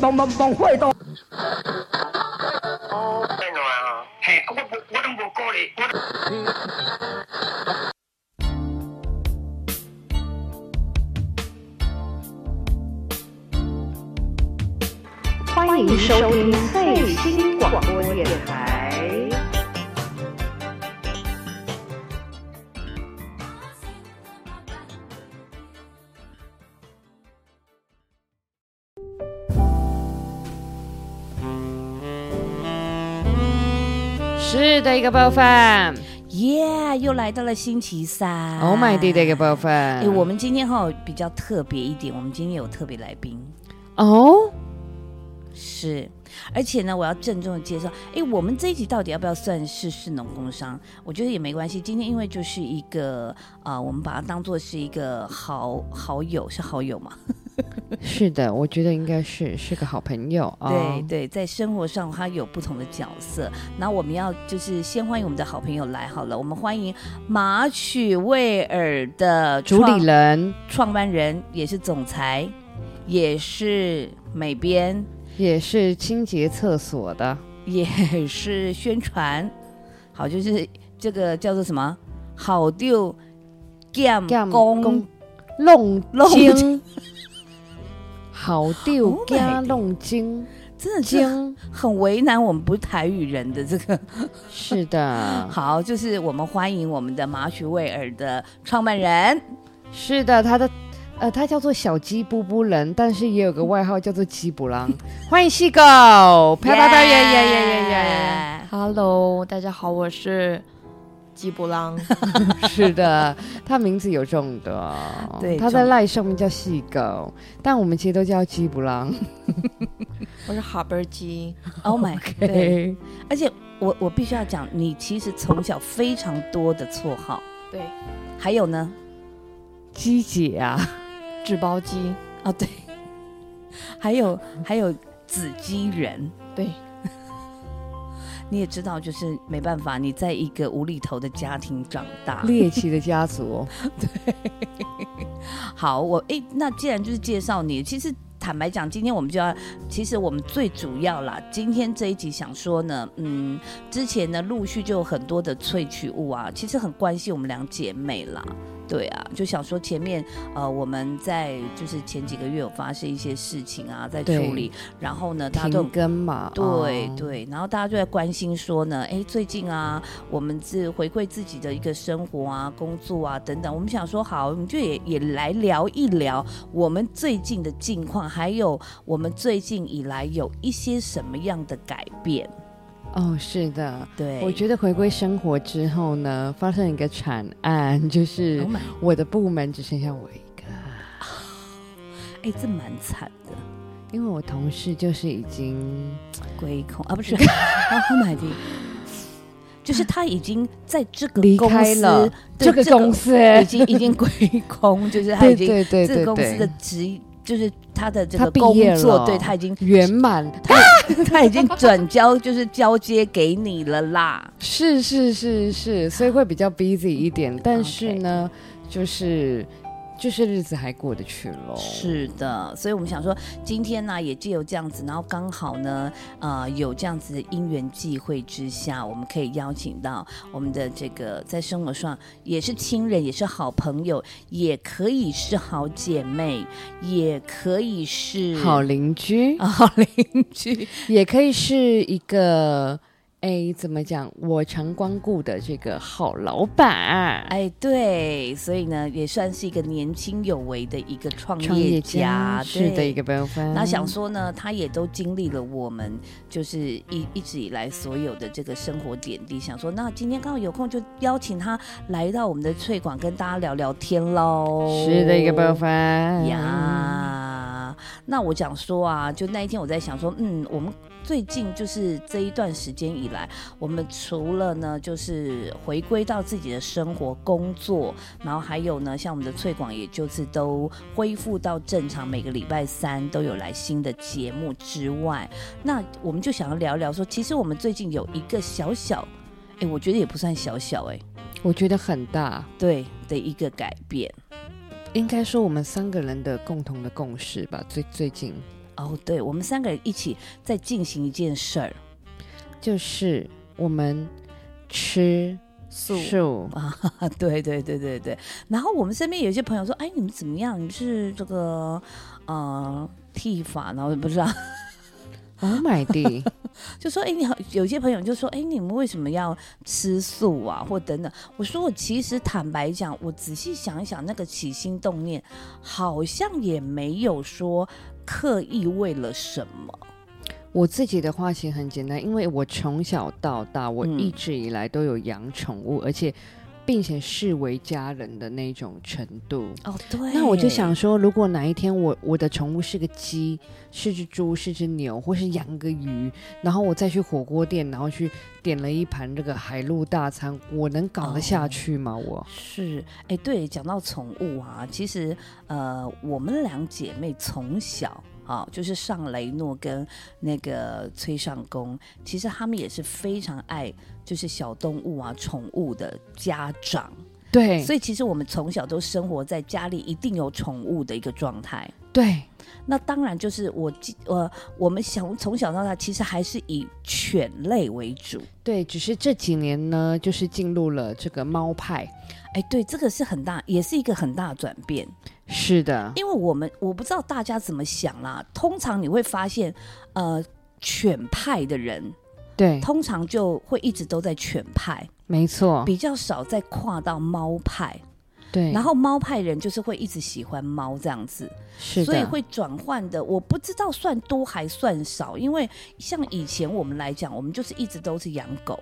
帮帮帮会到。欢迎收听最新广播电台。是的一个部分耶又来到了星期三。，Oh my d 的一个部分。哎、我们今天哈比较特别一点，我们今天有特别来宾，哦，是，而且呢，我要郑重的介绍，哎，我们这一集到底要不要算是市农工商？我觉得也没关系，今天因为就是一个啊、我们把它当做是一个好好友，是好友嘛？是的，我觉得应该是是个好朋友啊。对对，在生活上他有不同的角色。那我们要就是先欢迎我们的好朋友来好了，我们欢迎马曲威尔的主理人创办人，也是总裁，也是美编，也是清洁厕所的，也是宣传。好，就是这个叫做什么？好丢 gam 干工工弄弄精，好丢 Oh God 弄精真的是精，很为难我们不是台语人的这个。是的，好，就是我们欢迎我们的马曲威尔的创办人。是的，他的。呃，他叫做小鸡布布人，但是也有个外号叫做鸡布狼。欢迎细狗，啪啪啪耶耶耶耶耶！Hello，大家好，我是吉布朗。是的，他名字有重的。哦，对他在赖上面叫细狗，但我们其实都叫鸡布朗。我是哈贝鸡，Oh my，对，而且我我必须要讲，你其实从小非常多的绰号，对，还有呢，鸡姐啊，纸包鸡，啊对，还有还有紫鸡人，对，你也知道，就是没办法，你在一个无厘头的家庭长大。猎奇的家族，对好，我诶，那既然就是介绍你，其实坦白讲，今天我们就要，其实我们最主要啦，今天这一集想说呢，嗯，之前呢陆续就有很多的萃取物啊，其实很关系我们两姐妹啦。对啊，就想说前面呃我们在就是前几个月有发生一些事情啊，在处理，然后呢大家都停更嘛，对哦，对，然后大家就在关心说呢，哎，最近啊，我们是回馈自己的一个生活啊、工作啊等等，我们想说好，我们就也也来聊一聊我们最近的近况，还有我们最近以来有一些什么样的改变。哦，是的。对，我觉得回归生活之后呢，发生一个惨案，就是，Oh 我的部门只剩下我一个，哎，这蛮惨的，因为我同事就是已经归空啊，不是，Oh my god。就是他已经在这个离公司开了这个公司，已经已经归空，就是他已经这个公司的，职，就是他的这个工作，了对他已经圆满，他 他已经转交，就是交接给你了啦。是是是是，所以会比较 busy 一点，但是呢，就是就是日子还过得去喽。是的，所以我们想说，今天呢也借由这样子，然后刚好呢，呃，有这样子的因缘际会之下，我们可以邀请到我们的这个在生活上也是亲人，也是好朋友，也可以是好姐妹，也可以是 好邻居，啊 好邻居，也可以是一个哎，怎么讲？我常光顾的这个好老板，哎，对，所以呢，也算是一个年轻有为的一个创创业家，家是的对一个部分。那想说呢，他也都经历了我们就是一一直以来所有的这个生活点滴，想说那今天刚好有空就邀请他来到我们的翠馆跟大家聊聊天喽。是的一个部分呀。那我讲说啊，就那一天我在想说，嗯，我们最近就是这一段时间以来，我们除了呢就是回归到自己的生活工作，然后还有呢，像我们的翠广，也就是都恢复到正常，每个礼拜三都有来新的节目之外，那我们就想要聊聊说，其实我们最近有一个小小，哎，我觉得也不算小小，哎，我觉得很大，对的一个改变。应该说我们三个人的共同的共识吧。最最近哦，对，我们三个人一起在进行一件事儿就是我们吃素素，啊，对对对对对。然后我们身边有一些朋友说，哎，你们怎么样？你是这个呃剃发，然后不知道，Oh my d 就说，哎，你好，有些朋友就说，哎，你们为什么要吃素啊，或等等。我说，我其实坦白讲，我仔细想一想，那个起心动念，好像也没有说刻意为了什么。我自己的话其实很简单，因为我从小到大，我嗯一直以来都有养宠物，而且并且视为家人的那种程度。哦，对那我就想说，如果哪一天我我的宠物是个鸡，是只猪，是只牛，或是养个鱼，然后我再去火锅店，然后去点了一盘这个海陆大餐，我能搞得下哦去吗？我是，哎，对，讲到宠物啊，其实呃，我们两姐妹从小啊，就是上雷诺跟那个崔尚宫，其实他们也是非常爱就是小动物啊、宠物的家长，对所以其实我们从小都生活在家里一定有宠物的一个状态。对那当然就是我记呃，我们想从小到大其实还是以犬类为主。对，只是这几年呢，就是进入了这个猫派。哎，对，这个是很大，也是一个很大的转变。是的，因为我们我不知道大家怎么想啦，通常你会发现，呃，犬派的人对，通常就会一直都在犬派，没错，比较少再跨到猫派。对，然后猫派人就是会一直喜欢猫这样子，是，所以会转换的。我不知道算多还算少，因为像以前我们来讲，我们就是一直都是养狗，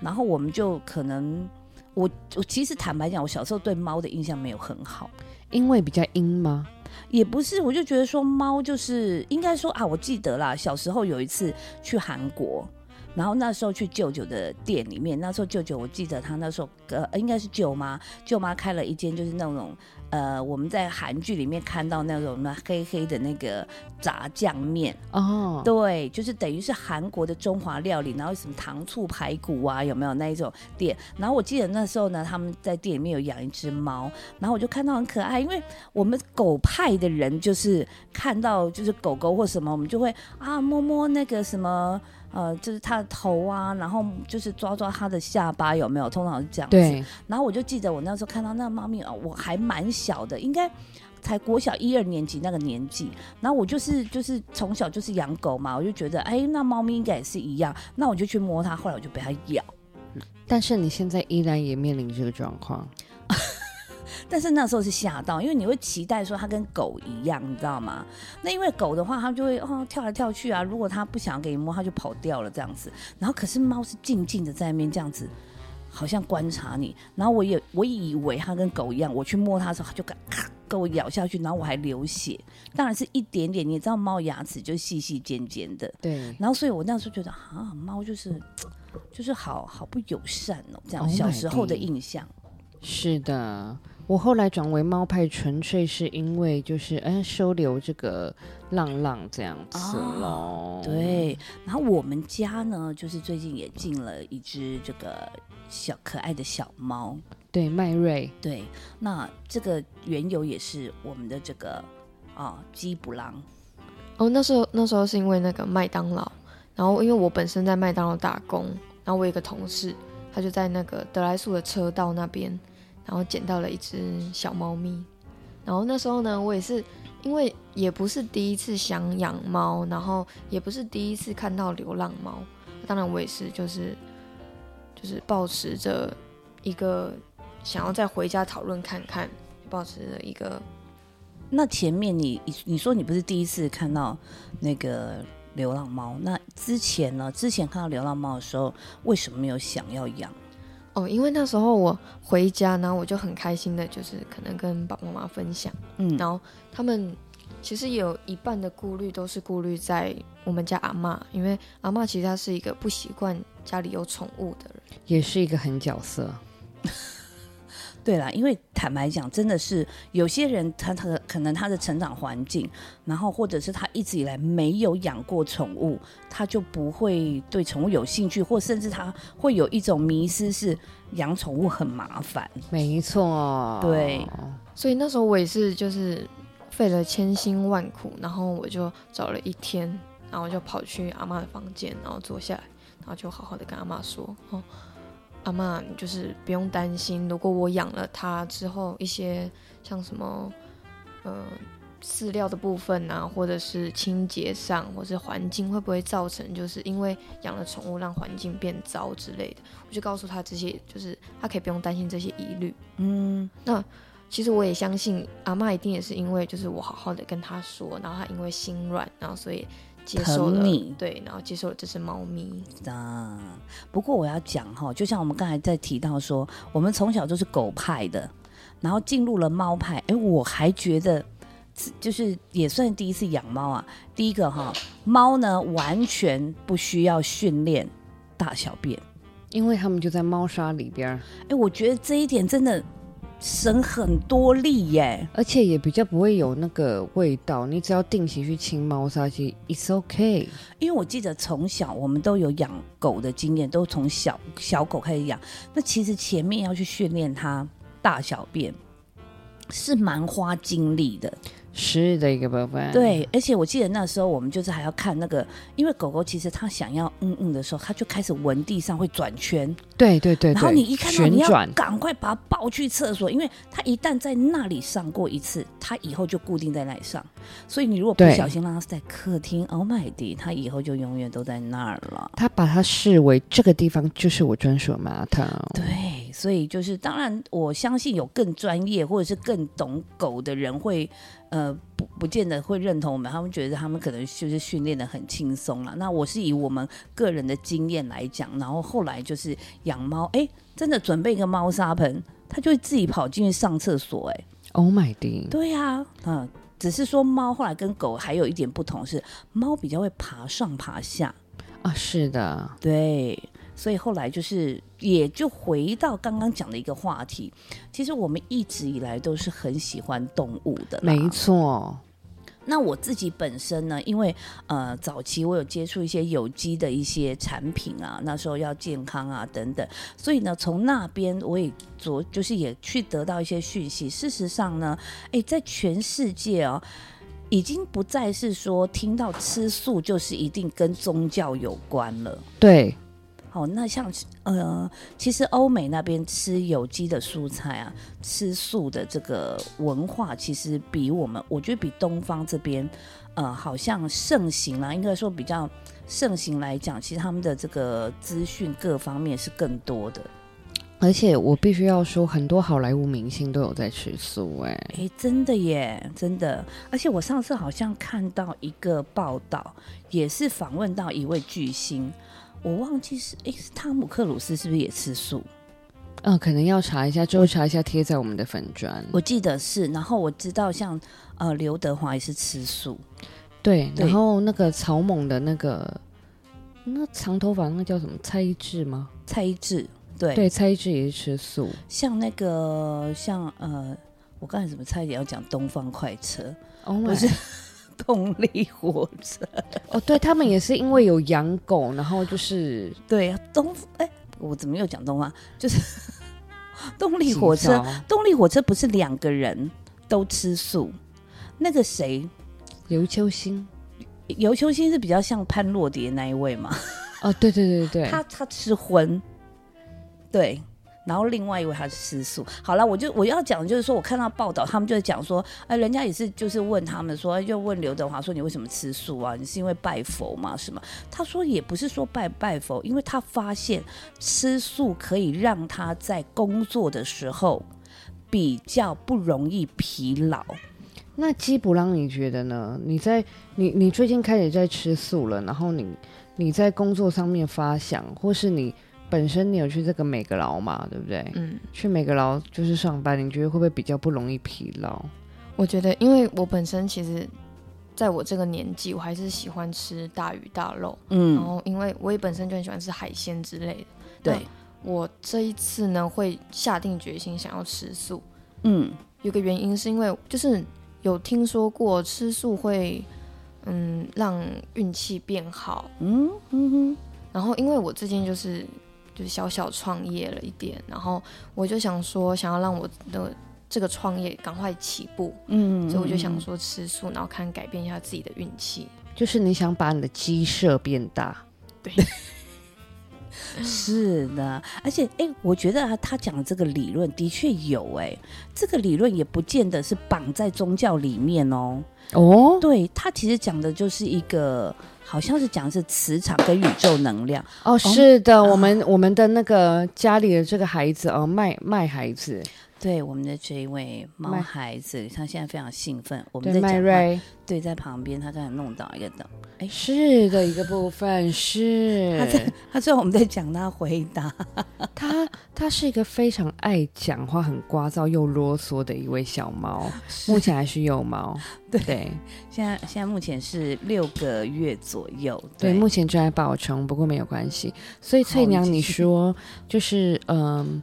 然后我们就可能。我我其实坦白讲，我小时候对猫的印象没有很好，因为比较阴吗？也不是，我就觉得说猫就是应该说啊，我记得啦，小时候有一次去韩国，然后那时候去舅舅的店里面，那时候舅舅我记得他那时候呃应该是舅妈，舅妈开了一间就是那种呃我们在韩剧里面看到那种那黑黑的那个炸酱面，哦，对，就是等于是韩国的中华料理，然后什么糖醋排骨啊，有没有那一种店？然后我记得那时候呢，他们在店里面有养一只猫，然后我就看到很可爱，因为我们狗派的人就是看到就是狗狗或什么，我们就会啊摸摸那个什么。呃，就是它的头啊，然后就是抓抓它的下巴，有没有？通常是这样子。对，然后我就记得我那时候看到那个猫咪啊，我还蛮小的，应该才国小一二年级那个年纪。然后我就是就是从小就是养狗嘛，我就觉得哎，那猫咪应该也是一样。那我就去摸它，后来我就被它咬。但是你现在依然也面临这个状况，但是那时候是吓到，因为你会期待说它跟狗一样，你知道吗？那因为狗的话，它就会哦跳来跳去啊。如果它不想给你摸，它就跑掉了这样子。然后可是猫是静静的在那边这样子，好像观察你。然后我也我以为它跟狗一样，我去摸它的时候，它就敢咔给我咬下去，然后我还流血，当然是一点点。你知道猫牙齿就细细尖尖的，对，然后所以我那时候觉得啊，猫就是就是好好不友善哦，这样 Oh 小时候的印象。是的。我后来转为猫派，纯粹是因为就是哎收留这个浪浪这样子哦。对，然后我们家呢，就是最近也进了一只这个小可爱的小猫。对，麦瑞，对，那这个缘由也是我们的这个啊基布朗。哦，那时候那时候是因为那个麦当劳，然后因为我本身在麦当劳打工，然后我有一个同事，他就在那个德莱素的车道那边，然后捡到了一只小猫咪，然后那时候呢，我也是因为也不是第一次想养猫，然后也不是第一次看到流浪猫，当然我也是就是就是抱持着一个想要再回家讨论看看，抱持着一个那前面你你你说你不是第一次看到那个流浪猫，那之前呢？之前看到流浪猫的时候，为什么没有想要养？哦，因为那时候我回家，然后我就很开心的，就是可能跟爸爸妈妈分享，嗯，然后他们其实也有一半的顾虑都是顾虑在我们家阿妈，因为阿妈其实她是一个不习惯家里有宠物的人。也是一个狠角色。对啦，因为坦白讲，真的是有些人他他的可能他的成长环境，然后或者是他一直以来没有养过宠物，他就不会对宠物有兴趣，或甚至他会有一种迷失，是养宠物很麻烦。没错，对，所以那时候我也是就是费了千辛万苦，然后我就找了一天，然后就跑去阿妈的房间，然后坐下来，然后就好好的跟阿妈说：“哦，阿妈，你就是不用担心，如果我养了它之后，一些像什么，呃，饲料的部分啊，或者是清洁上，或是环境，会不会造成就是因为养了宠物让环境变糟之类的？”我就告诉他这些，就是他可以不用担心这些疑虑。嗯，那其实我也相信阿妈一定也是因为就是我好好的跟他说，然后他因为心软，然后所以接受你对，然后接受了这只猫咪。啊，不过我要讲哈，就像我们刚才在提到说，我们从小都是狗派的，然后进入了猫派，哎，我还觉得就是也算第一次养猫啊。第一个哈，猫呢完全不需要训练大小便，因为他们就在猫砂里边儿，哎，我觉得这一点真的省很多力耶。而且也比较不会有那个味道。你只要定期去清猫砂，其实 it's okay。因为我记得从小我们都有养狗的经验，都从小小狗开始养。那其实前面要去训练它大小便，是蛮花精力的。是的一个部分。对，而且我记得那时候我们就是还要看那个，因为狗狗其实它想要嗯嗯的时候，它就开始闻地上会转圈，对对对对，然后你一看到你要，赶快把它抱去厕所，因为它一旦在那里上过一次，它以后就固定在那里上。所以你如果不小心让它在客厅，Oh my god，它以后就永远都在那儿了。它把它视为这个地方就是我专属的马桶。对，所以就是当然，我相信有更专业或者是更懂狗的人会，呃，不不见得会认同我们，他们觉得他们可能就是训练的很轻松了。那我是以我们个人的经验来讲，然后后来就是养猫，哎，真的准备一个猫砂盆，它就会自己跑进去上厕所、哎，Oh my god！对呀、嗯。只是说猫后来跟狗还有一点不同是，猫比较会爬上爬下，啊，是的，对，所以后来就是也就回到刚刚讲的一个话题，其实我们一直以来都是很喜欢动物的，没。错。那我自己本身呢，因为呃早期我有接触一些有机的一些产品啊，那时候要健康啊等等，所以呢从那边我也昨就是也去得到一些讯息。事实上呢，诶，在全世界哦。已经不再是说听到吃素就是一定跟宗教有关了，对，好，那像呃，其实欧美那边吃有机的蔬菜啊，吃素的这个文化，其实比我们，我觉得比东方这边，呃，好像盛行啦，应该说比较盛行来讲，其实他们的这个资讯各方面是更多的。而且我必须要说，很多好莱坞明星都有在吃素、哎，哎，真的耶，真的！而且我上次好像看到一个报道，也是访问到一位巨星，我忘记是诶，是汤姆克鲁斯是不是也吃素？嗯、可能要查一下，之后查一下贴在我们的粉砖。我记得是，然后我知道像呃刘德华也是吃素，对，对然后那个草蜢的那个那长头发那个叫什么蔡一智吗？蔡一智对，对，蔡一智也是吃素。像那个像呃，我刚才怎么差一点要讲东方快车，哦，不是 动力火车，哦，对他们也是因为有养狗，然后就是对啊，东哎，我怎么又讲东方？就是 动力火车，动力火车不是两个人都吃素，那个谁。刘秋兴。尤秋兴是比较像潘若蝶那一位嘛，哦，对对对对对，他他吃荤，对，然后另外一位他是吃素。好了，我就我要讲的就是说，我看到报道，他们就在讲说，哎，人家也是就是问他们说，就问刘德华说，你为什么吃素啊？你是因为拜佛吗？什么？他说也不是说拜拜佛，因为他发现吃素可以让他在工作的时候比较不容易疲劳。那基普朗你觉得呢？你在你你最近开始在吃素了，然后你你在工作上面发想，或是你本身你有去这个美格劳嘛，对不对？嗯，去美格劳就是上班，你觉得会不会比较不容易疲劳？我觉得，因为我本身其实在我这个年纪，我还是喜欢吃大鱼大肉，嗯然嗯，后因为我也本身就很喜欢吃海鲜之类的。对，我这一次呢，会下定决心想要吃素，嗯，有个原因是因为就是有听说过吃素会嗯让运气变好，嗯嗯哼，然后因为我最近就是就是小小创业了一点，然后我就想说想要让我的这个创业赶快起步，嗯所以我就想说吃素，然后看改变一下自己的运气。就是你想把你的鸡舍变大，对 是的，而且哎，我觉得啊，他讲的这个理论的确有哎，这个理论也不见得是绑在宗教里面哦。哦对他其实讲的就是一个，好像是讲的是磁场跟宇宙能量。哦，是的，我们我们的那个家里的这个孩子哦，卖卖孩子，对我们的这一位猫孩子，他现在非常兴奋。我们的麦在讲话，瑞，对，在旁边他刚才弄倒一个灯。哎，是的一个部分，是他在他最后我们在讲他回答，他他是一个非常爱讲话、很聒噪又啰嗦的一位小猫，目前还是幼猫。对对现在现在目前是六个月左右。对，目前正在保冲，不过没有关系。所以翠娘，你说就是嗯，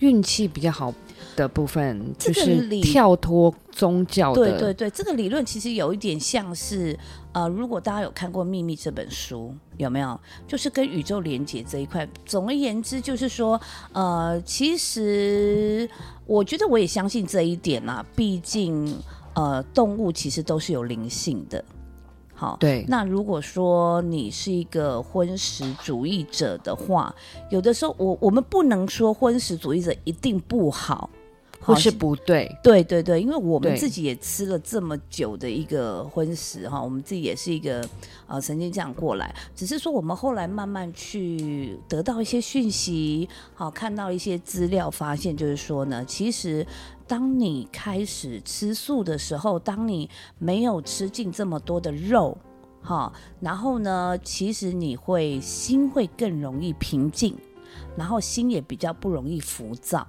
运气比较好的部分，就是跳脱宗教的。对对对，这个理论其实有一点像是，呃，如果大家有看过《秘密》这本书，有没有？就是跟宇宙连接这一块。总而言之，就是说，呃，其实我觉得我也相信这一点啦。毕竟，呃，动物其实都是有灵性的。好，对。那如果说你是一个荤食主义者的话，有的时候我我们不能说荤食主义者一定不好，或是不对。对对对，因为我们自己也吃了这么久的一个荤食哈，我们自己也是一个呃曾经这样过来，只是说我们后来慢慢去得到一些讯息，好看到一些资料，发现就是说呢，其实当你开始吃素的时候，当你没有吃进这么多的肉。哈，然后呢，其实你会心会更容易平静，然后心也比较不容易浮躁。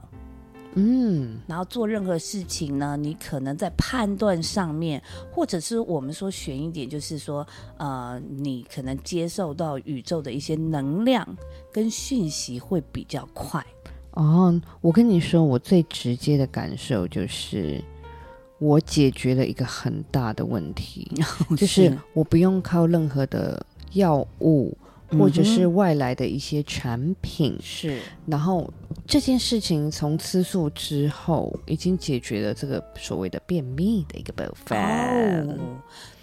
嗯，然后做任何事情呢，你可能在判断上面，或者是我们说悬一点，就是说，呃，你可能接受到宇宙的一些能量跟讯息会比较快。哦，我跟你说，我最直接的感受就是，我解决了一个很大的问题，就是我不用靠任何的药物或者是嗯外来的一些产品，是。然后这件事情从吃素之后，已经解决了这个所谓的便秘的一个部分。哦，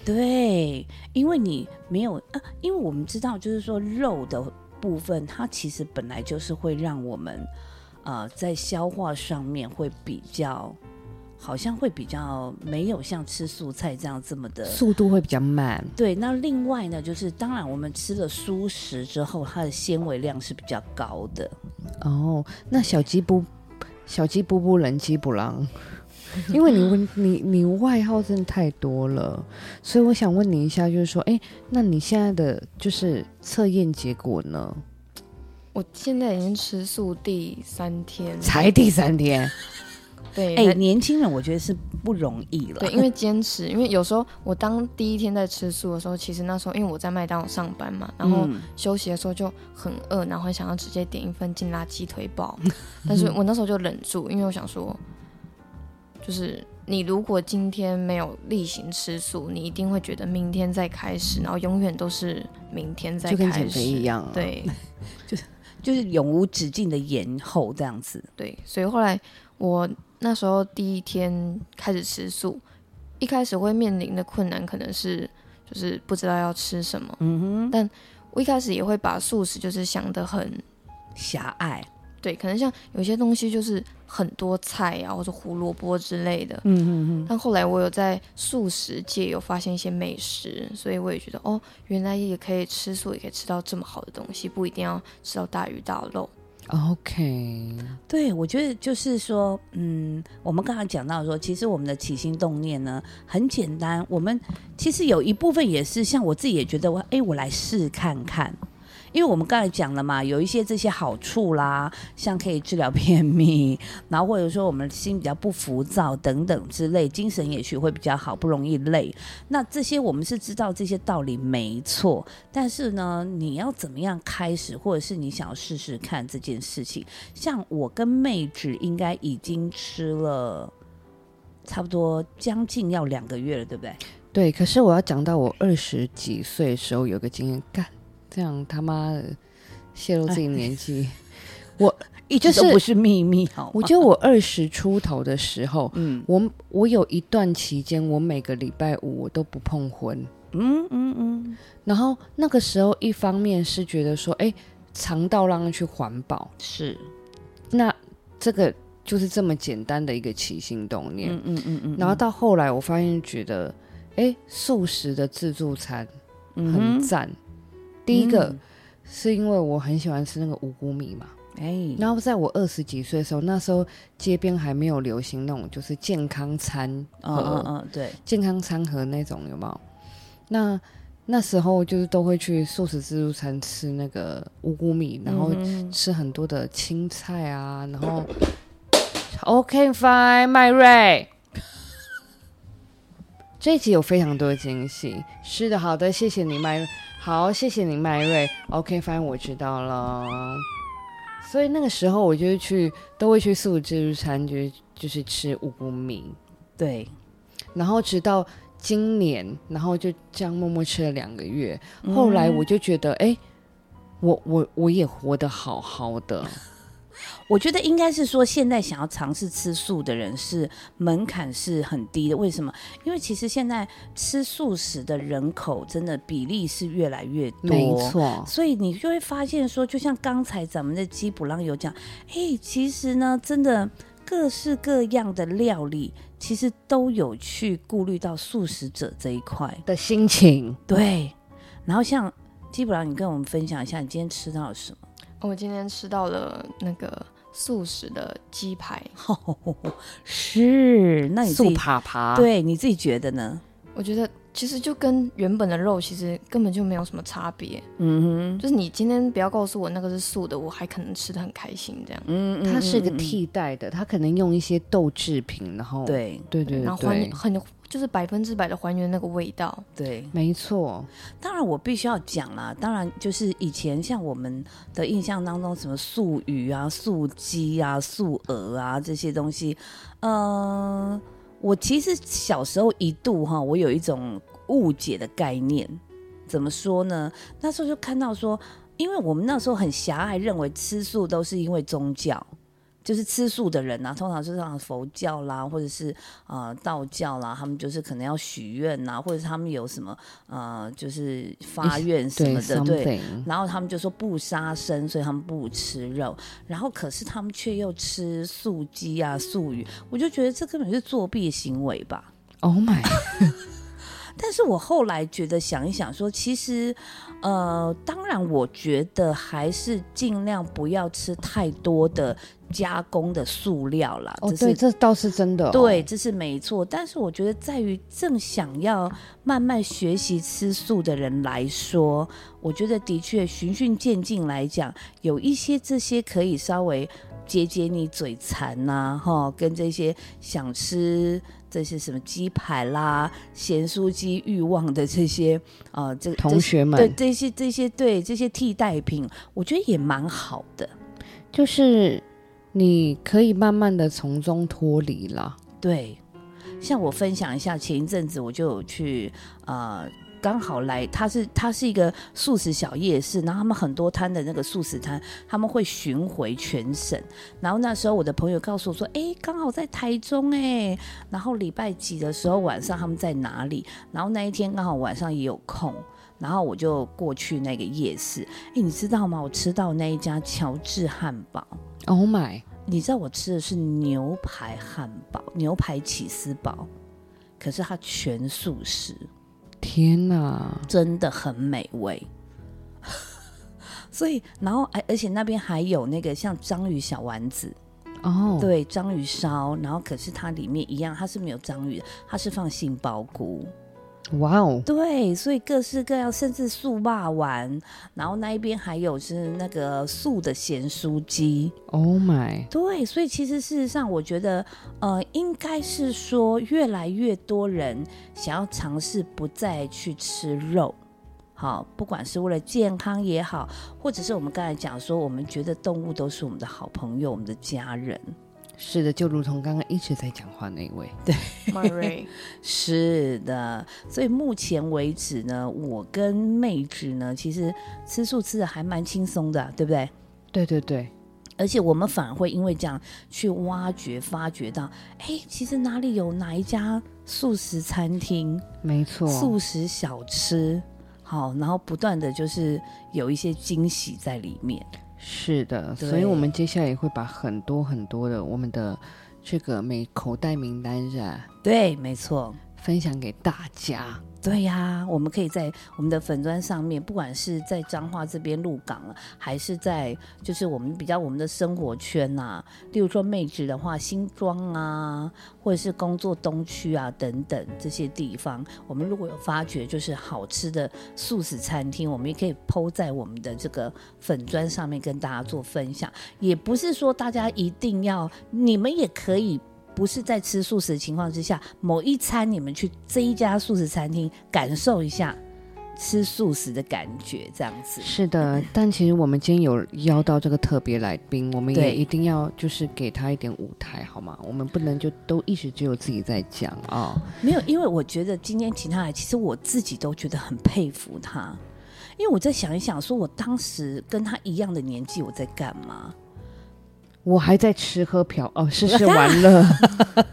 对，因为你没有啊，因为我们知道，就是说肉的部分，它其实本来就是会让我们呃在消化上面会比较。好像会比较没有像吃素菜这样这么的速度会比较慢，对，那另外呢，就是当然我们吃了蔬食之后，它的纤维量是比较高的。哦，那小鸡不小鸡不不人鸡不狼，因为你问你你外号真的太多了，所以我想问你一下，就是说，哎，那你现在的就是测验结果呢？我现在已经吃素第三天，才第三天，对，哎、那年轻人我觉得是不容易了。对，因为坚持，因为有时候我当第一天在吃素的时候，其实那时候因为我在麦当劳上班嘛，然后嗯休息的时候就很饿，然后很想要直接点一份劲辣鸡腿堡，但是我那时候就忍住，因为我想说，就是你如果今天没有例行吃素，你一定会觉得明天再开始，然后永远都是明天再就跟开始减肥一。样、啊。，对 就是永无止境的延后这样子。对，所以后来我那时候第一天开始吃素，一开始会面临的困难可能是就是不知道要吃什么。嗯哼，但我一开始也会把素食就是想得很狭隘。对，可能像有些东西就是很多菜啊，或者胡萝卜之类的。嗯嗯嗯，但后来我有在素食界有发现一些美食，所以我也觉得哦，原来也可以吃素，也可以吃到这么好的东西，不一定要吃到大鱼大肉。OK，对，我觉得就是说，嗯，我们刚才讲到说，其实我们的起心动念呢很简单，我们其实有一部分也是像我自己也觉得我，哎，我来试看看。因为我们刚才讲了嘛，有一些这些好处啦，像可以治疗便秘，然后或者说我们心比较不浮躁等等之类，精神也许会比较好，不容易累。那这些我们是知道这些道理没错，但是呢，你要怎么样开始，或者是你想要试试看这件事情？像我跟妹纸应该已经吃了差不多将近要两个月了，对不对？对。可是我要讲到我二十几岁的时候有个经验，干这样他妈的泄露自己年纪。我一直就是都不是秘密，好吗，我觉得我二十出头的时候，嗯我我有一段期间，我每个礼拜五我都不碰婚。嗯嗯嗯，然后那个时候，一方面是觉得说，哎，肠道让它去环保，是，那这个就是这么简单的一个起心动念。嗯嗯嗯嗯，然后到后来，我发现觉得，哎，素食的自助餐很赞。第一个嗯。是因为我很喜欢吃那个五谷米嘛，哎，然后在我二十几岁的时候，那时候街边还没有流行那种就是健康餐嗯盒，嗯嗯，对，健康餐盒那种有没有？那那时候就是都会去素食自助餐吃那个五谷米，然后吃很多的青菜啊，然后 OK fine，麦瑞。这一集有非常多的惊喜，是的，好的，谢谢你麦，好，谢谢你麦瑞，OK fine，我知道了。所以那个时候我就去，都会去素食自助餐，就是就是吃五谷米，对，然后直到今年，然后就这样默默吃了两个月。后来我就觉得，哎、我我我也活得好好的，我觉得应该是说，现在想要尝试吃素的人是门槛是很低的。为什么？因为其实现在吃素食的人口真的比例是越来越多，没错，所以你就会发现说，就像刚才咱们的基普朗有讲，哎，其实呢，真的各式各样的料理，其实都有去顾虑到素食者这一块。的心情。对，然后像基普朗，你跟我们分享一下，你今天吃到了什么？我今天吃到了那个素食的鸡排，是，那你自素己爬爬，，对你自己觉得呢？我觉得其实就跟原本的肉其实根本就没有什么差别。嗯哼，就是你今天不要告诉我那个是素的，我还可能吃的很开心这样。嗯它是一个替代的，它可能用一些豆制品，然后对对对然后很就是百分之百的还原那个味道。对，没错，当然我必须要讲啦，当然就是以前像我们的印象当中，什么素鱼啊、素鸡啊、素鹅啊这些东西，呃，我其实小时候一度哈，我有一种误解的概念，怎么说呢？那时候就看到说，因为我们那时候很狭隘，认为吃素都是因为宗教。就是吃素的人啊，通常就是像佛教啦，或者是呃道教啦，他们就是可能要许愿呐，或者是他们有什么呃，就是发愿什么的，对。something，然后他们就说不杀生，所以他们不吃肉。然后可是他们却又吃素鸡啊、素鱼，我就觉得这根本是作弊行为吧。Oh my，但 是我后来觉得想一想说，其实，呃，当然，我觉得还是尽量不要吃太多的加工的塑料啦。哦，对，这倒是真的、哦，对，，这是没错。但是我觉得，在于正想要慢慢学习吃素的人来说，我觉得的确循序渐进来讲，有一些这些可以稍微解解你嘴馋呐、哈，跟这些想吃这些什么鸡排啦、咸酥鸡欲望的这些呃，这这同学们对这些这些对这些替代品，我觉得也蛮好的。就是你可以慢慢的从中脱离了。对，像我分享一下，前一阵子我就有去呃。刚好来，它是它是一个素食小夜市，然后他们很多摊的那个素食摊，他们会巡回全省。然后那时候我的朋友告诉我说，哎，刚好在台中哎，然后礼拜几的时候晚上他们在哪里？然后那一天刚好晚上也有空，然后我就过去那个夜市。哎，你知道吗？我吃到那一家乔治汉堡，Oh my，你知道我吃的是牛排汉堡，牛排起司堡，可是它全素食，天哪！真的很美味。所以，然后而而且那边还有那个像章鱼小丸子，哦，，对，章鱼烧，然后可是它里面一样，它是没有章鱼的，它是放杏鲍菇，哇哦，对，所以各式各样，甚至素霸丸，然后那一边还有是那个素的咸酥鸡，Oh my，对，所以其实事实上，我觉得，呃，应该是说，越来越多人想要尝试不再去吃肉，好，不管是为了健康也好，或者是我们刚才讲说，我们觉得动物都是我们的好朋友，我们的家人。是的，就如同刚刚一直在讲话那一位，麦瑞，是的，所以目前为止呢，我跟妹纸呢，其实吃素吃的还蛮轻松的啊，对不对？对对对，而且我们反而会因为这样去挖掘、发掘到，哎，其实哪里有哪一家素食餐厅、没错，素食小吃，好，然后不断的就是有一些惊喜在里面。是的，所以我们接下来也会把很多很多的我们的这个每口袋名单是吧对，没错。分享给大家。对呀、我们可以在我们的粉砖上面，不管是在彰化这边鹿港了，还是在就是我们比较我们的生活圈呐、例如说妹纸的话，新庄啊，或者是工作东区啊等等这些地方，我们如果有发觉就是好吃的素食餐厅，我们也可以抛在我们的这个粉砖上面跟大家做分享。也不是说大家一定要，你们也可以。不是在吃素食的情况之下，某一餐你们去这一家素食餐厅感受一下吃素食的感觉，这样子。是的，但其实我们今天有邀到这个特别来宾，我们也一定要就是给他一点舞台，好吗？我们不能就都一直只有自己在讲啊、没有，因为我觉得今天请他来，其实我自己都觉得很佩服他。因为我在想一想，说我当时跟他一样的年纪，我在干嘛？我还在吃喝嫖哦，吃吃玩乐。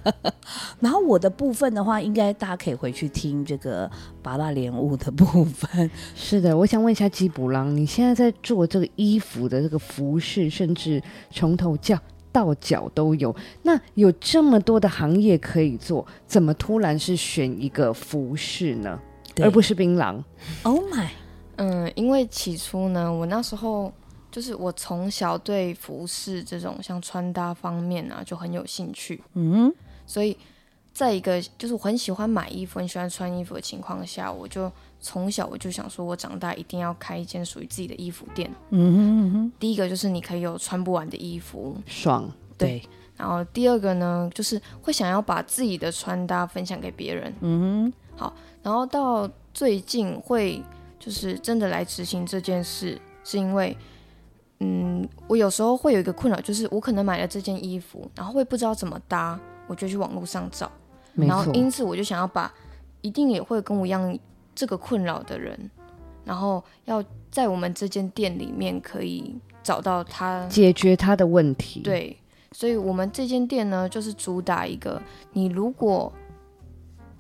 然后我的部分的话，应该大家可以回去听这个拔蜡莲雾的部分。是的，我想问一下基卜郎，你现在在做这个衣服的这个服饰，甚至从头叫到脚都有，那有这么多的行业可以做，怎么突然是选一个服饰呢？而不是槟榔？Oh my，嗯，因为起初呢，我那时候就是我从小对服饰这种像穿搭方面啊就很有兴趣，嗯，所以在一个就是我很喜欢买衣服、很喜欢穿衣服的情况下，我就从小我就想说，我长大一定要开一间属于自己的衣服店。嗯哼嗯哼，第一个就是你可以有穿不完的衣服，爽，对，然后第二个呢，就是会想要把自己的穿搭分享给别人。嗯好然后到最近会就是真的来执行这件事，是因为，嗯，我有时候会有一个困扰，就是我可能买了这件衣服，然后会不知道怎么搭，我就去网络上找，然后因此我就想要把一定也会跟我一样这个困扰的人，然后要在我们这间店里面可以找到他。解决他的问题。，对，所以我们这间店呢，就是主打一个，你如果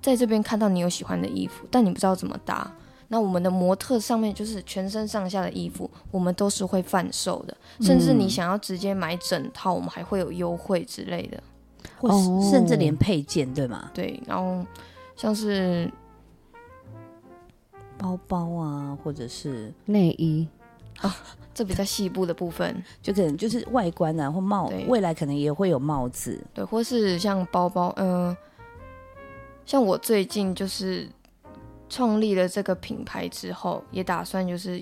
在这边看到你有喜欢的衣服，但你不知道怎么搭，那我们的模特上面就是全身上下的衣服，我们都是会贩售的，甚至你想要直接买整套，我们还会有优惠之类的。或是哦甚至连配件，对吗？对，然后像是包包啊，或者是内衣啊这比较细部的部分，就可能就是外观啊，或帽，未来可能也会有帽子。对，或是像包包，嗯、像我最近就是创立了这个品牌之后，也打算就是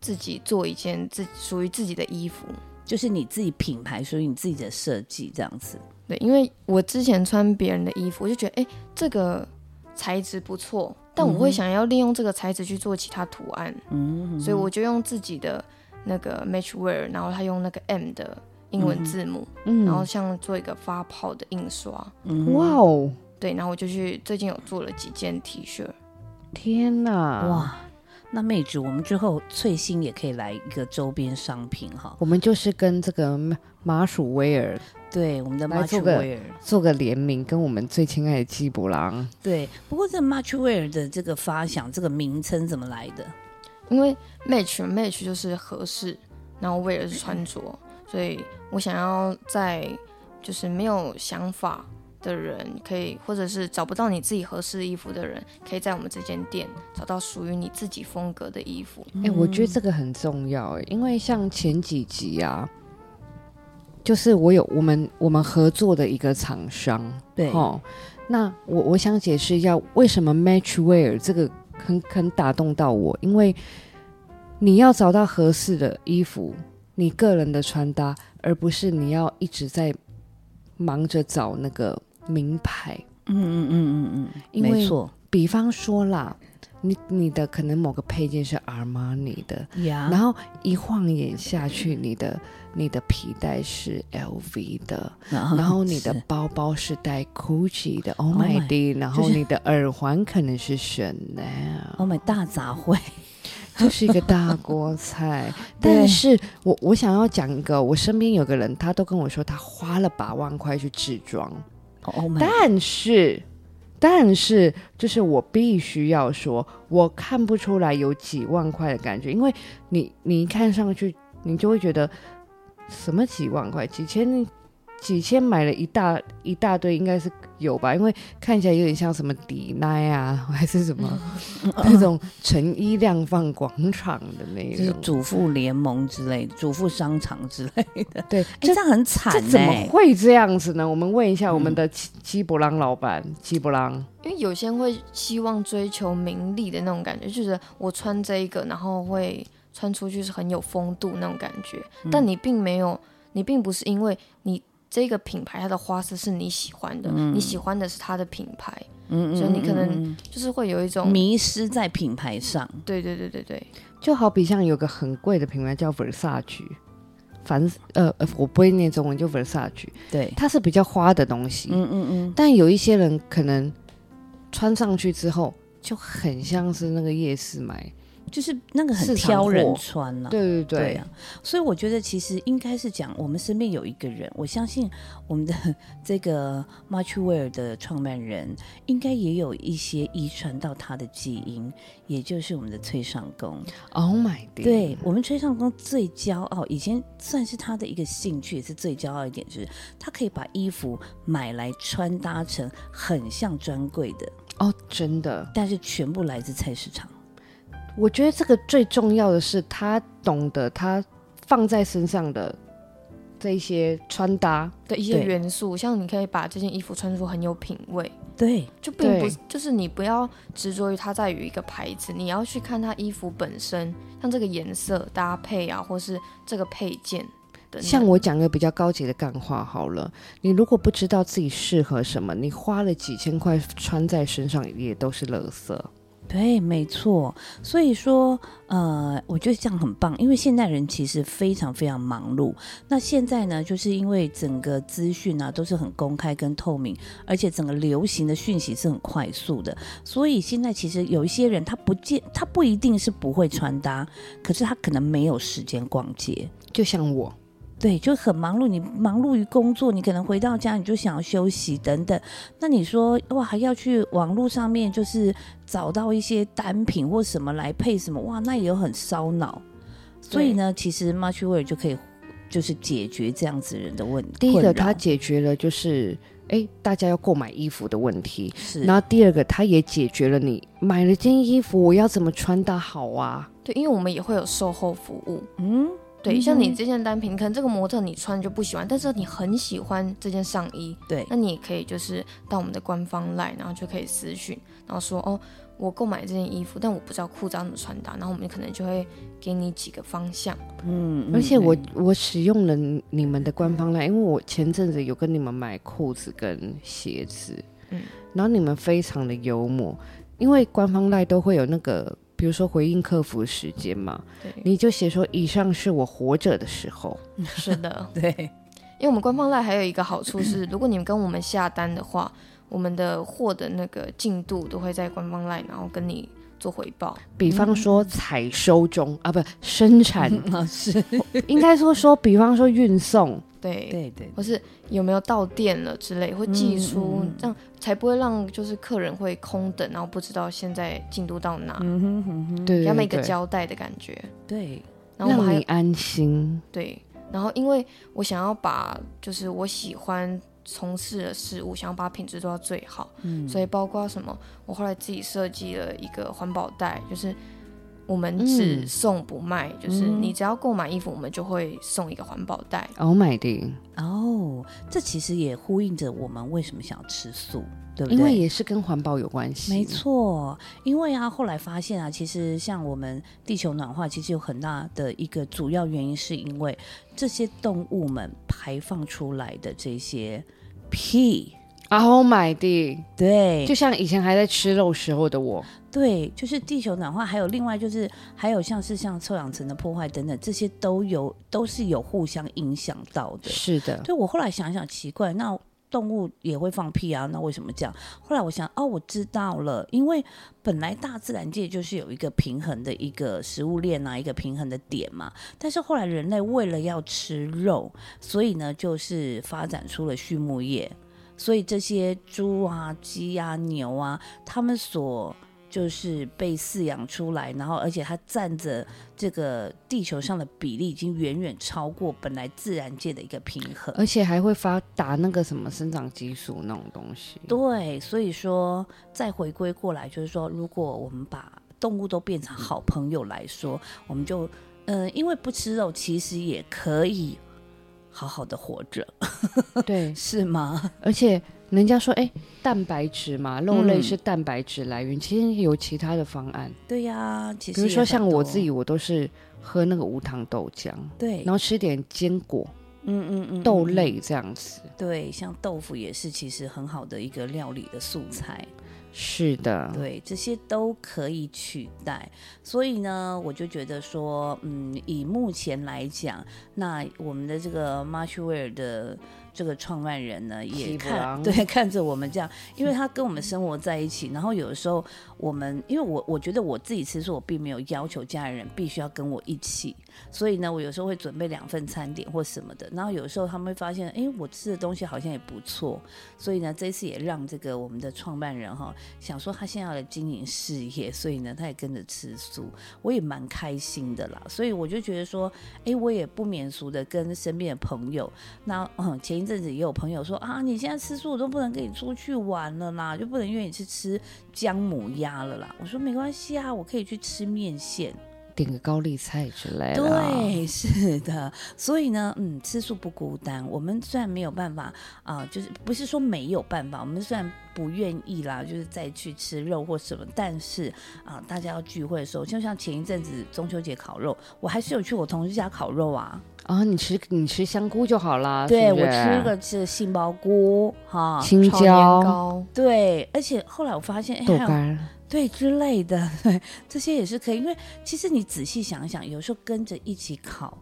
自己做一件自属于自己的衣服。就是你自己品牌属于你自己的设计这样子。对，因为我之前穿别人的衣服，我就觉得哎、诶这个材质不错，但我会想要利用这个材质去做其他图案，嗯，所以我就用自己的那个 Match Wear，然后他用那个 M 的英文字母，嗯，然后像做一个发泡的印刷。嗯哇哦，对，然后我就去最近有做了几件 T 恤，天哪，哇！那妹子，我们之后翠心也可以来一个周边商品哈。我们就是跟这个麻麻薯威尔对，我们的来 Much 做个 Wear。做个联名，跟我们最亲爱的基卜郎。对，不过这 Much Wear 的这个发想，这个名称怎么来的？因为 match match 就是合适，然后 wear 是穿着，所以我想要在就是没有想法的人，可以或者是找不到你自己合适的衣服的人，可以在我们这间店找到属于你自己风格的衣服。哎、我觉得这个很重要哎，因为像前几集啊，就是我有我们我们合作的一个厂商，对，哦，那我我想解释一下为什么 Matchwear 这个很很打动到我，因为你要找到合适的衣服，你个人的穿搭，而不是你要一直在忙着找那个名牌。嗯嗯嗯嗯嗯，因为没错。比方说啦，你你的可能某个配件是 Armani 的，呀。然后一晃眼下去，你的你的皮带是 LV 的，然然后你的包包是带 Gucci 的，Oh Oh my my，d 然后你的耳环可能是 Chanel，Oh my 大杂烩，就是一个大锅菜。但是我我想要讲一个，我身边有个人，他都跟我说他花了八万块去制装，但是。但是，就是我必须要说，我看不出来有几万块的感觉，因为你你一看上去，你就会觉得什么几万块，几千几千买了一大一大堆，应该是有吧？因为看起来有点像什么迪奈啊，还是什么 那种成衣量贩广场的那种就是。主妇联盟之类的，主妇商场之类的。对，哎，这这样很惨这怎么哎。会这样子呢？我们问一下我们嗯的基基伯朗老板，基伯朗。因为有些人会希望追求名利的那种感觉，就是我穿这一个，然后会穿出去是很有风度那种感觉。但你并没有，你并不是因为你这个品牌它的花色是你喜欢的，你喜欢的是它的品牌，嗯所以你可能嗯。就是会有一种，迷失在品牌上。对对对对对，就好比像有个很贵的品牌叫 Versace，凡呃呃，我不会念中文，就 Versace，对，它是比较花的东西，嗯嗯嗯，但有一些人可能穿上去之后就很像是那个夜市买，就是那个很挑人货。穿了、对对对，对啊，所以我觉得其实应该是讲，我们身边有一个人，我相信我们的 这个 Marchwear 的创办人，应该也有一些遗传到他的基因，也就是我们的崔尚宫。，Oh my god，对我们崔尚宫最骄傲，以前算是他的一个兴趣，也是最骄傲一点，就是他可以把衣服买来穿搭成很像专柜的，哦，真的，但是全部来自菜市场。我觉得这个最重要的是他懂得他放在身上的这一些穿搭，的一些对。元素，像你可以把这件衣服穿出很有品味，对，就并不对。就是你不要执着于它在于一个牌子，你要去看它衣服本身，像这个颜色搭配啊，或是这个配件等等。像我讲个比较高级的干话好了，你如果不知道自己适合什么，你花了几千块穿在身上也都是垃圾。对，没错。所以说，呃，我觉得这样很棒，因为现代人其实非常非常忙碌。那现在呢，就是因为整个资讯啊都是很公开跟透明，而且整个流行的讯息是很快速的，所以现在其实有一些人他不见他不一定是不会穿搭，可是他可能没有时间逛街。就像我，对，就很忙碌。你忙碌于工作，你可能回到家你就想要休息等等。那你说哇，还要去网络上面就是找到一些单品或什么来配什么哇，那也有很烧脑。所以呢，其实 Marchwear 就可以就是解决这样子人的问题。第一个它解决了就是。哎，大家要购买衣服的问题，是然后第二个，它也解决了你买了件衣服，我要怎么穿搭好啊？对，因为我们也会有售后服务。嗯，对，嗯像你这件单品，可能这个模特你穿就不喜欢，但是你很喜欢这件上衣，对。那你也可以就是到我们的官方 line，然后就可以私讯，然后说哦，我购买这件衣服，但我不知道裤子要怎么穿搭，然后我们可能就会给你几个方向。嗯，而且我嗯。我使用了你你们的官方 line，因为我前阵子有跟你们买裤子跟鞋子，嗯。然后你们非常的幽默，因为官方 line 都会有那个，比如说回应客服时间嘛，对，你就写说以上是我活着的时候，是的，对。因为我们官方 line 还有一个好处是，如果你们跟我们下单的话，我们的货的那个进度都会在官方 line，然后跟你做回报。比方说采收中、啊，不生产，啊是，应该说说，比方说运送，对，对对或是有没有到店了之类，会寄出，这样才不会让就是客人会空等，然后不知道现在进度到哪，对对给他们一个，交代的感觉。对，然后我们还有让你安心。对，然后因为我想要把就是我喜欢从事的事物，想要把品质做到最好，嗯，所以包括什么，我后来自己设计了一个环保袋，就是我们只嗯送不卖，就是嗯你只要购买衣服，我们就会送一个环保袋。Oh my god！哦，这其实也呼应着我们为什么想要吃素，对不对？因为也是跟环保有关系。没，错，因为啊，后来发现啊，其实像我们地球暖化，其实有很大的一个主要原因，是因为这些动物们排放出来的这些屁，Oh my god！对，就像以前还在吃肉时候的我，对，就是地球暖化，还有另外就是还有像是像臭氧层的破坏等等，这些都有都是有互相影响到的。是的，对我后来想想奇怪，那动物也会放屁啊，那为什么这样？后来我想，哦，我知道了，因为本来大自然界就是有一个平衡的一个食物链啊，一个平衡的点嘛。但是后来人类为了要吃肉，所以呢，就是发展出了畜牧业，所以这些猪啊、鸡啊、牛啊，他们所就是被饲养出来，然后而且它占着这个地球上的比例，已经远远超过本来自然界的一个平衡。而且还会发达那个什么生长激素那种东西。对，所以说再回归过来，就是说，如果我们把动物都变成好朋友来说，我们就嗯、呃因为不吃肉，其实也可以好好的活着，对，是吗？而且人家说，哎、蛋白质嘛，肉类嗯是蛋白质来源，其实有其他的方案，对呀、其实比如说像我自己，我都是喝那个无糖豆浆，对，然后吃点坚果、嗯嗯嗯，嗯，豆类这样子。对，像豆腐也是其实很好的一个料理的素材。是的，对，这些都可以取代。所以呢，我就觉得说，嗯，以目前来讲，那我们的这个 Marshware 的这个创办人呢，也看 对看着我们这样，因为他跟我们生活在一起，然后有的时候我们，因为我我觉得我自己吃素，我并没有要求家人必须要跟我一起，所以呢，我有时候会准备两份餐点或什么的，然后有时候他们会发现，哎，我吃的东西好像也不错，所以呢，这次也让这个我们的创办人哈，想说他现在要来经营事业，所以呢，他也跟着吃素，我也蛮开心的啦。所以我就觉得说，哎，我也不免俗的跟身边的朋友，那嗯，前一阵子也有朋友说啊，你现在吃素，我都不能跟你出去玩了啦，就不能约你去吃姜母鸭了啦。我说没关系啊，我可以去吃面线。点个高丽菜之类的。，对，是的，所以呢，嗯，吃素不孤单。我们虽然没有办法啊、就是不是说没有办法，我们虽然不愿意啦，就是再去吃肉或什么，但是啊、大家要聚会的时候，就像前一阵子中秋节烤肉，我还是有去我同事家烤肉啊。啊，你吃你吃香菇就好了。对我吃个是杏鲍菇哈，青椒、糕，对，而且后来我发现，豆干，对之类的，对，这些也是可以。因为其实你仔细想想，有时候跟着一起烤，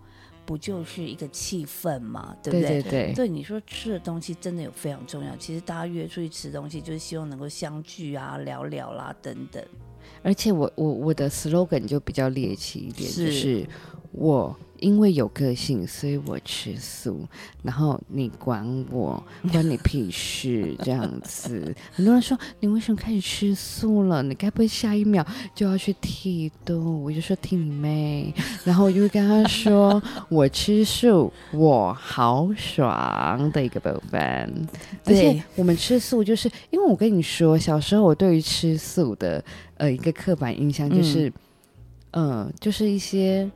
不就是一个气氛嘛，对不对？对对对，对，你说吃的东西真的有非常重要。其实大家约出去吃东西，就是希望能够相聚啊、聊聊啦等等。而且我我我的 slogan 就比较猎奇一点，是就是我因为有个性，所以我吃素，然后你管我，关你屁事，这样子。很多人说你为什么开始吃素了？你该不会下一秒就要去剃度？我就说剃你妹！然后我就会跟他说，我吃素，我好爽的一个部分。而且对我们吃素，就是因为我跟你说，小时候我对于吃素的呃一个刻板印象就是，嗯、就是一些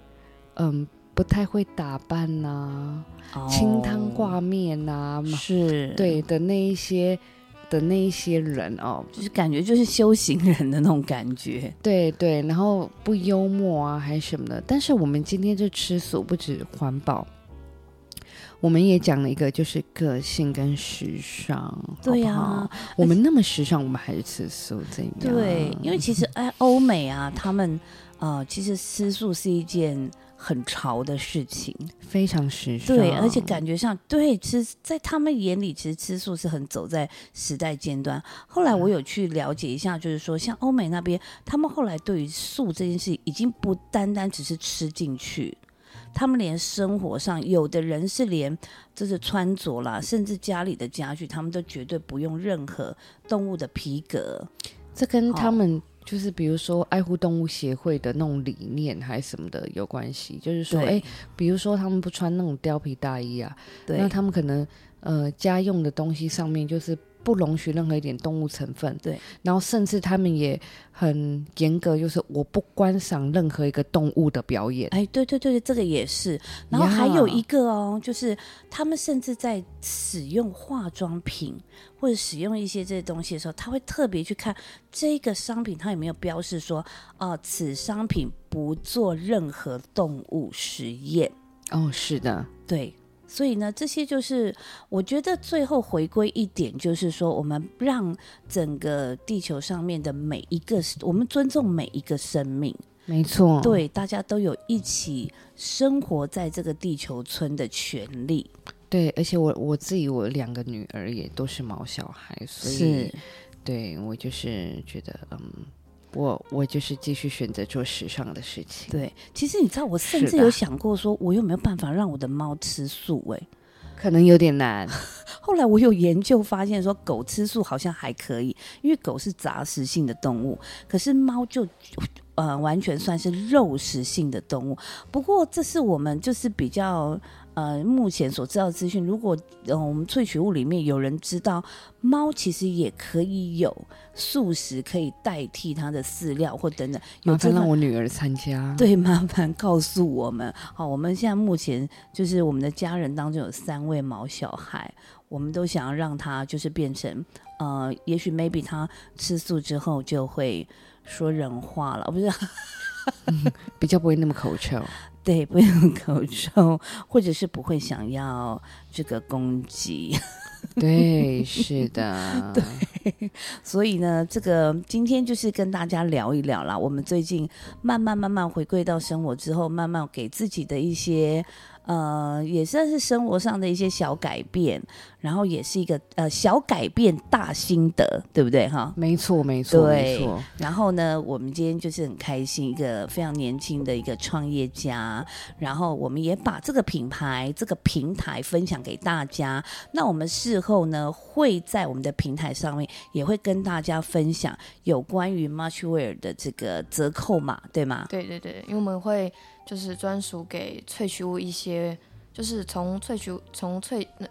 嗯、不太会打扮呐、清汤挂面呐、是，，对的那一些的那一些人哦，就是感觉就是修行人的那种感觉。对对，然后不幽默啊，还是什么的。但是我们今天就吃素，不止环保，我们也讲了一个就是个性跟时尚，对呀、我们那么时尚，我们还是吃素，怎样？对，因为其实哎，欧美啊，他们呃，其实吃素是一件很潮的事情。非常时尚，对，而且感觉上，对，吃在他们眼里，其实吃素是很走在时代尖端。后来我有去了解一下，就是说，像欧美那边，他们后来对于素这件事，已经不单单只是吃进去。他们连生活上，有的人是连就是穿着啦，甚至家里的家具，他们都绝对不用任何动物的皮革。这跟哦他们就是比如说爱护动物协会的那种理念还是什么的有关系，就是说，对哎，比如说他们不穿那种貂皮大衣啊，那他们可能呃家用的东西上面就是不容许任何一点动物成分，对，然后甚至他们也很严格，就是我不观赏任何一个动物的表演。哎，对对对，这个也是。然后还有一个哦，就是他们甚至在使用化妆品或者使用一些这些东西的时候，他会特别去看这个商品它有没有标示说，啊、此商品不做任何动物实验。哦，是的，对，所以呢，这些就是我觉得最后回归一点，就是说我们让整个地球上面的每一个，我们尊重每一个生命。没错，，对，大家都有一起生活在这个地球村的权利。对，而且我我自己我两个女儿也都是毛小孩，所以是对我就是觉得，嗯，我我就是继续选择做时尚的事情。对，其实你知道，我甚至有想过说，我有没有办法让我的猫吃素、欸？可能有点难，后来我有研究发现说，狗吃素好像还可以，因为狗是杂食性的动物，可是猫就呃完全算是肉食性的动物。不过这是我们就是比较呃目前所知道的资讯。如果呃我们萃取物里面有人知道猫其实也可以有素食可以代替它的饲料或等等，有麻烦这让我女儿参加。，对，麻烦告诉我们。好，我们现在目前就是我们的家人当中有三位毛小孩，我们都想要让他就是变成呃，也许 maybe 他吃素之后就会说人话了，不是？比较不会那么口臭。对，不用 口臭，或者是不会想要这个攻击。对，是的，对，所以呢，这个今天就是跟大家聊一聊啦。我们最近慢慢慢慢回归到生活之后，慢慢给自己的一些呃，也算是生活上的一些小改变，然后也是一个呃小改变大心得，对不对哈？没错，没错，没错。然后呢，我们今天就是很开心，一个非常年轻的一个创业家，然后我们也把这个品牌、这个平台分享给大家。那我们事后呢，会在我们的平台上面也会跟大家分享有关于 Muchwear 的这个折扣码，对吗？对对对，因为我们会就是专属给萃取物一些，就是从萃取从萃那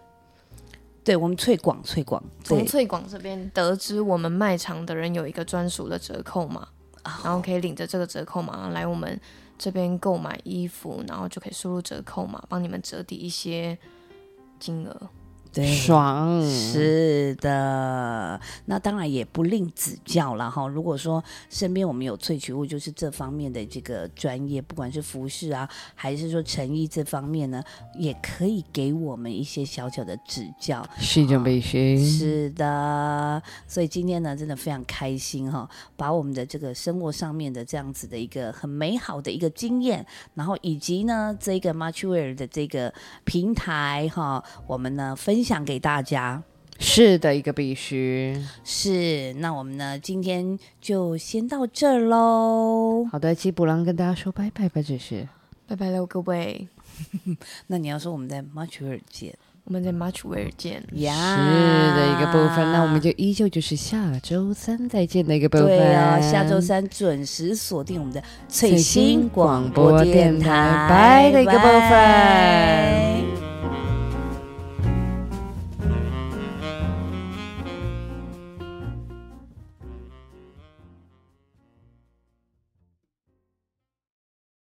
对，我们翠广翠广，从萃广这边得知我们卖场的人有一个专属的折扣码，然后可以领着这个折扣码来我们这边购买衣服，然后就可以输入折扣码，帮你们折抵一些金额。对，爽，是的，那当然也不吝指教了哈。如果说身边我们有萃取物，就是这方面的这个专业，不管是服饰啊，还是说成衣这方面呢，也可以给我们一些小小的指教。是一种必须。是的，所以今天呢，真的非常开心哈，把我们的这个生活上面的这样子的一个很美好的一个经验，然后以及呢这个 Muchwear 的这个平台哈，我们呢分享给大家。是的，一个必须。是，那我们呢今天就先到这儿喽。好的，吉普郎跟大家说拜拜吧，这是。拜拜喽，各位，那你要说我们在 Much Where 见我们在 Muchwear 见。呀，是的一个部分，那我们就依旧就是下周三再见的一个部分。对啊，下周三准时锁定我们的最最新新广广播播电台，拜的一个部分拜